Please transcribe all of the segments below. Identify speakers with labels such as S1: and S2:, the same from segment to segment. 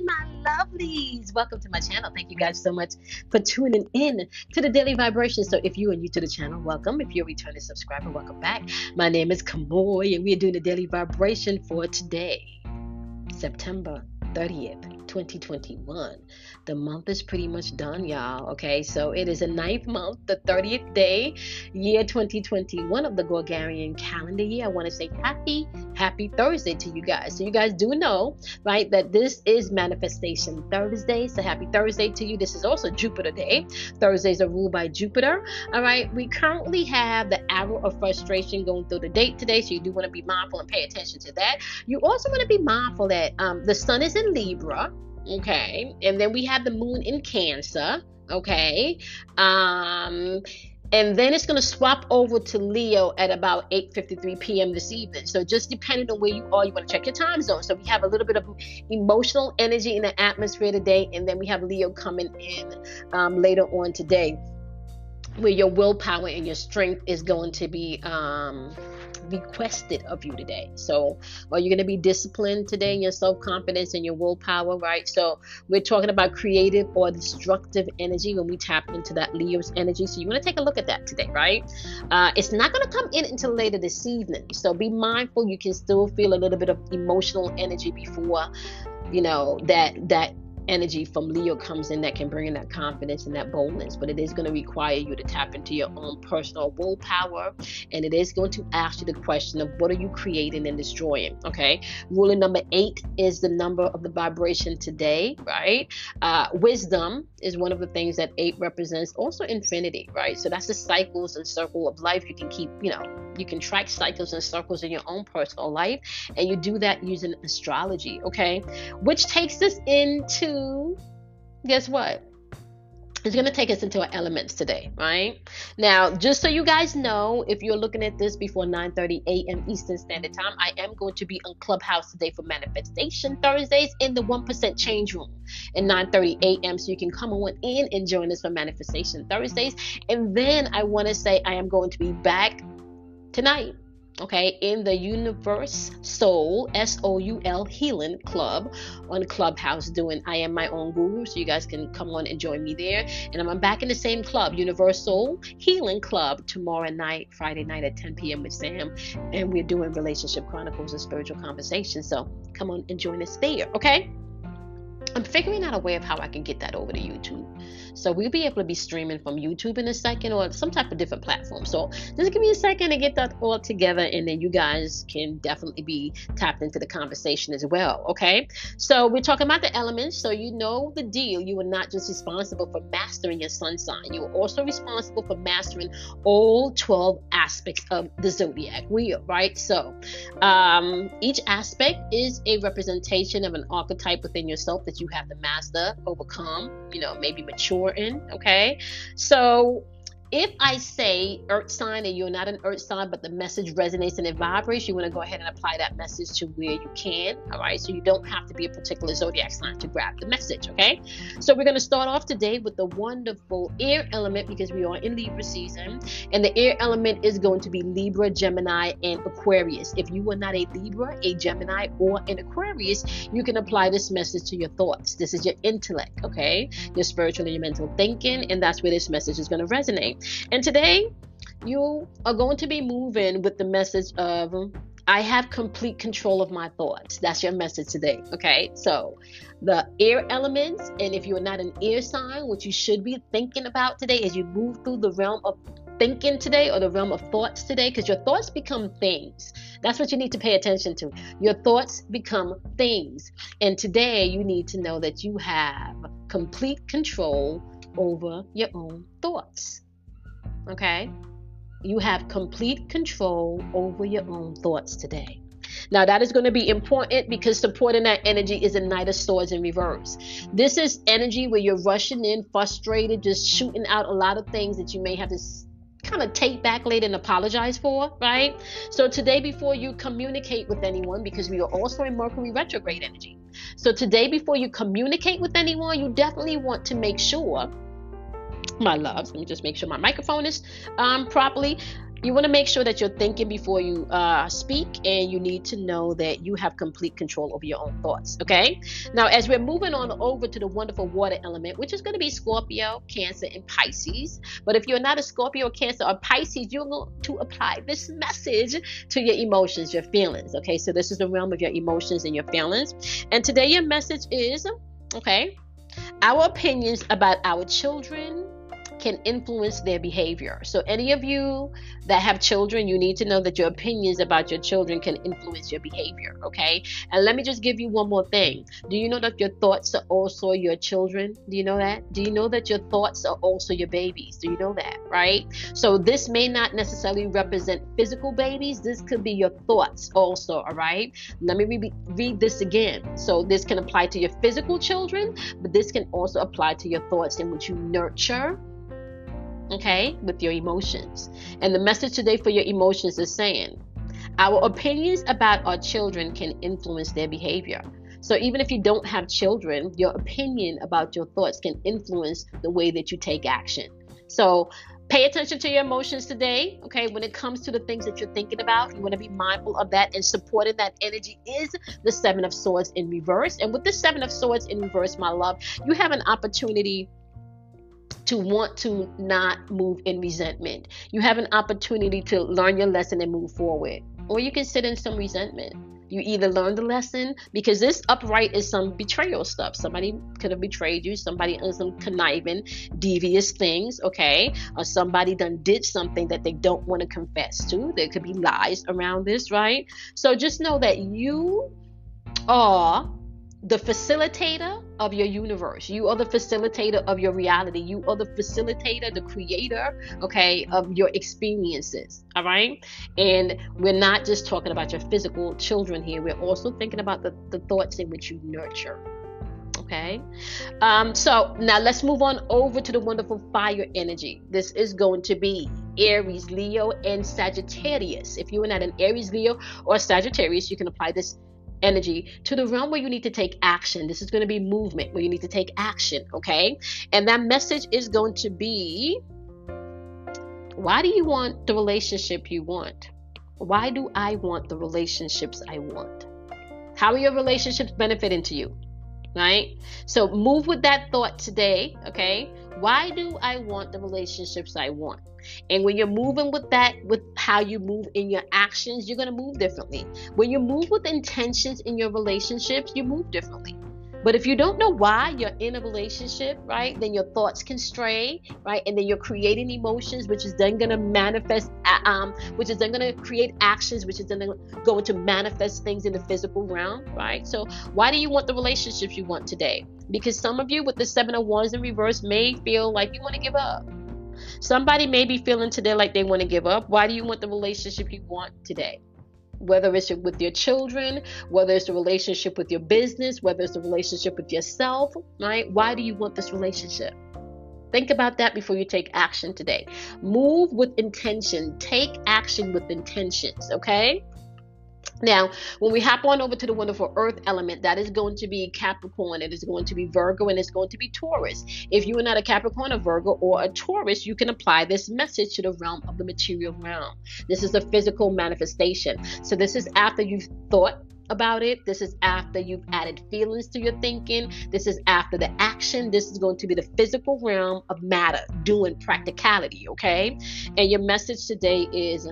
S1: my lovelies. Welcome to my channel. Thank you guys so much for tuning in to the Daily Vibration. So, if you are new to the channel, welcome. If you're a returning subscriber, welcome back. My name is Kamoy, and we are doing the Daily Vibration for today, September 30th. 2021. The month is pretty much done, y'all. Okay, so it is a ninth month, the 30th day, year 2021 of the Gregorian calendar year. I want to say happy, happy Thursday to you guys. So, you guys do know, right, that this is Manifestation Thursday. So, happy Thursday to you. This is also Jupiter Day. Thursdays are ruled by Jupiter. All right, we currently have the arrow of frustration going through the date today. So, you do want to be mindful and pay attention to that. You also want to be mindful that um, the sun is in Libra okay and then we have the moon in cancer okay um and then it's going to swap over to leo at about 8.53 p.m this evening. So just depending on where you are you want to check your time zone. So we have a little bit of emotional energy in the atmosphere today and then we have leo coming in um, later on today where your willpower and your strength is going to be um, requested of you today. So, are you going to be disciplined today in your self confidence and your willpower, right? So, we're talking about creative or destructive energy when we tap into that Leo's energy. So, you want to take a look at that today, right? Uh, it's not going to come in until later this evening. So, be mindful. You can still feel a little bit of emotional energy before you know that that energy from Leo comes in that can bring in that confidence and that boldness, but it is going to require you to tap into your own personal willpower and it is going to ask you the question of what are you creating and destroying. Okay, ruling number eight is the number of the vibration today, right? Uh, wisdom is one of the things that eight represents, also infinity, right? So that's the cycles and circle of life. You can keep, you know, you can track cycles and circles in your own personal life, and you do that using astrology, okay? Which takes us into guess what? It's going to take us into our elements today, right? Now, just so you guys know, if you're looking at this before 9:30 a.m. Eastern Standard Time, I am going to be on Clubhouse today for Manifestation Thursdays in the 1% Change Room at 9:30 a.m. So you can come on in and join us for Manifestation Thursdays. And then I want to say I am going to be back tonight okay in the universe soul s-o-u-l healing club on clubhouse doing i am my own guru so you guys can come on and join me there. And i'm back in the same club universe soul healing club tomorrow night friday night at 10 p.m with sam. And we're doing relationship chronicles and spiritual conversations so come on and join us there okay I'm figuring out a way of how I can get that over to YouTube. So we'll be able to be streaming from YouTube in a second or some type of different platform. So just give me a second to get that all together and then you guys can definitely be tapped into the conversation as well. Okay. So we're talking about the elements. So you know the deal. You are not just responsible for mastering your sun sign. You are also responsible for mastering all 12 aspects of the zodiac wheel, right? So um, each aspect is a representation of an archetype within yourself that you have to master, overcome, you know, maybe mature in. Okay. So if I say earth sign and you're not an earth sign, but the message resonates and it vibrates, you want to go ahead and apply that message to where you can. All right. So you don't have to be a particular zodiac sign to grab the message. Okay. So we're going to start off today with the wonderful air element because we are in Libra season. And the air element is going to be Libra, Gemini, and Aquarius. If you are not a Libra, a Gemini, or an Aquarius, you can apply this message to your thoughts. This is your intellect. Okay. Your spiritual and your mental thinking. And that's where this message is going to resonate. And today, you are going to be moving with the message of I have complete control of my thoughts. That's your message today. Okay. So, the air elements, and if you're not an air sign, what you should be thinking about today as you move through the realm of thinking today or the realm of thoughts today, because your thoughts become things. That's what you need to pay attention to. Your thoughts become things. And today, you need to know that you have complete control over your own thoughts. Okay? You have complete control over your own thoughts today. Now, that is going to be important because supporting that energy is a Knight of Swords in reverse. This is energy where you're rushing in, frustrated, just shooting out a lot of things that you may have to kind of take back later and apologize for, right? So, today, before you communicate with anyone, because we are also in Mercury retrograde energy. So, today, before you communicate with anyone, you definitely want to make sure my loves. Let me just make sure my microphone is um, properly. you want to make sure that you're thinking before you uh, speak and you need to know that you have complete control over your own thoughts okay now as we're moving on over to the wonderful water element which is going to be scorpio cancer and pisces but if you're not a scorpio cancer or pisces you're going to apply this message to your emotions your feelings okay so this is the realm of your emotions and your feelings and today your message is okay our opinions about our children can influence their behavior. So, any of you that have children, you need to know that your opinions about your children can influence your behavior. Okay. And let me just give you one more thing. Do you know that your thoughts are also your children? Do you know that? Do you know that your thoughts are also your babies? Do you know that? Right. So, this may not necessarily represent physical babies. This could be your thoughts also. All right. Let me re- read this again. So, this can apply to your physical children, but this can also apply to your thoughts in which you nurture okay, with your emotions. And the message today for your emotions is saying, our opinions about our children can influence their behavior. So even if you don't have children, your opinion about your thoughts can influence the way that you take action. So pay attention to your emotions today, okay? When it comes to the things that you're thinking about, you want to be mindful of that and supporting that energy is the 7 of swords in reverse. And with the 7 of swords in reverse, my love, you have an opportunity to want to not move in resentment. You have an opportunity to learn your lesson and move forward. Or you can sit in some resentment. You either learn the lesson because this upright is some betrayal stuff. Somebody could have betrayed you, somebody done some conniving, devious things, okay? Or somebody done did something that they don't want to confess to. There could be lies around this, right? So just know that you are the facilitator of your universe. You are the facilitator of your reality. You are the facilitator, the creator, okay, of your experiences. All right. And we're not just talking about your physical children here, we're also thinking about the, the thoughts in which you nurture. Okay. Um, so now let's move on over to the wonderful fire energy. This is going to be Aries, Leo, and Sagittarius. If you are not an Aries, Leo, or Sagittarius, you can apply this energy to the realm where you need to take action. This is going to be movement where you need to take action, okay? And that message is going to be why do you want the relationship you want? Why do I want the relationships I want? How are your relationships benefiting to you? Right? So move with that thought today, okay? Why do I want the relationships I want? And when you're moving with that, with how you move in your actions, you're going to move differently. When you move with intentions in your relationships, you move differently. But if you don't know why you're in a relationship, right, then your thoughts can stray, right, and then you're creating emotions, which is then going to manifest, uh, um, which is then going to create actions, which is then going to manifest things in the physical realm, right? So, why do you want the relationships you want today? Because some of you with the seven of wands in reverse may feel like you want to give up Somebody may be feeling today like they want to give up. Why do you want the relationship you want today? Whether it's with your children, whether it's the relationship with your business, whether it's the relationship with yourself, right? Why do you want this relationship? Think about that before you take action today. Move with intention. Take action with intentions, okay? Now, when we hop on over to the wonderful earth element, that is going to be Capricorn, it is going to be Virgo, and it's going to be Taurus. If you are not a Capricorn, a Virgo, or a Taurus, you can apply this message to the realm of the material realm. This is a physical manifestation. So, this is after you've thought about it. This is after you've added feelings to your thinking. This is after the action. This is going to be the physical realm of matter, doing practicality, okay? And your message today is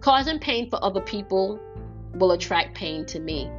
S1: causing pain for other people will attract pain to me.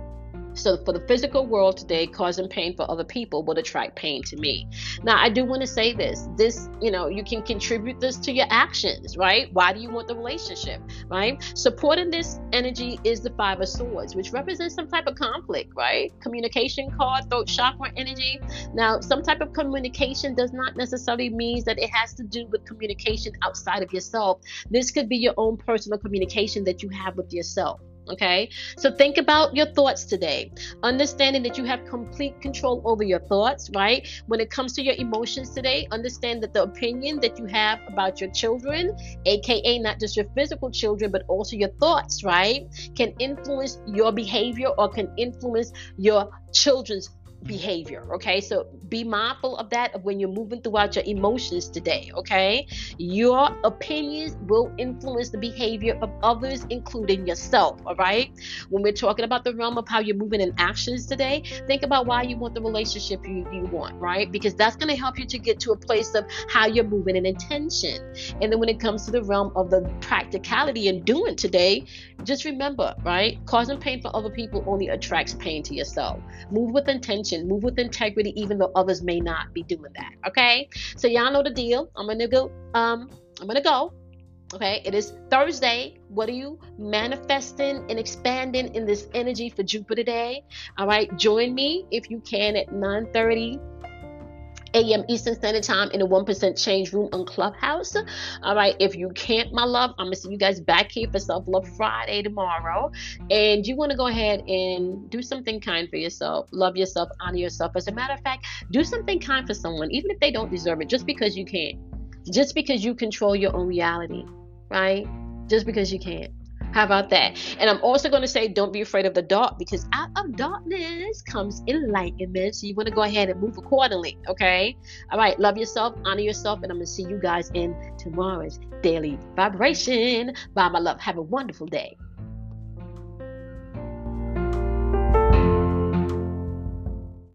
S1: So, for the physical world today, causing pain for other people will attract pain to me. Now, I do want to say this this, you know, you can contribute this to your actions, right? Why do you want the relationship, right? Supporting this energy is the Five of Swords, which represents some type of conflict, right? Communication card, throat chakra energy. Now, some type of communication does not necessarily mean that it has to do with communication outside of yourself. This could be your own personal communication that you have with yourself Okay, so think about your thoughts today, understanding that you have complete control over your thoughts, right? When it comes to your emotions today, understand that the opinion that you have about your children, aka not just your physical children, but also your thoughts, right, can influence your behavior or can influence your children's behavior okay? So be mindful of that when you're moving throughout your emotions today okay? Your opinions will influence the behavior of others including yourself all right? When we're talking about the realm of how you're moving in actions today think about why you want the relationship you, you want right? Because that's going to help you to get to a place of how you're moving in intention. And then when it comes to the realm of the practicality and doing today just remember right? Causing pain for other people only attracts pain to yourself. Move with intention move with integrity, even though others may not be doing that. Okay, so y'all know the deal. I'm gonna go. Um, I'm gonna go. Okay, it is Thursday. What are you manifesting and expanding in this energy for Jupiter Day? All right, join me if you can at 9 30 a.m. Eastern Standard Time in the 1% Change Room on Clubhouse. Mm-hmm. All right, if you can't, my love, I'm going to see you guys back here for Self Love Friday tomorrow. And you want to go ahead and do something kind for yourself, love yourself, honor yourself. As a matter of fact, do something kind for someone, even if they don't deserve it, just because you can. Just because you control your own reality, right? Just because you can. How about that? And I'm also going to say, don't be afraid of the dark because out of darkness comes enlightenment. So you want to go ahead and move accordingly. Okay. All right. Love yourself, honor yourself, and I'm going to see you guys in tomorrow's daily vibration. Bye, my love. Have a wonderful day.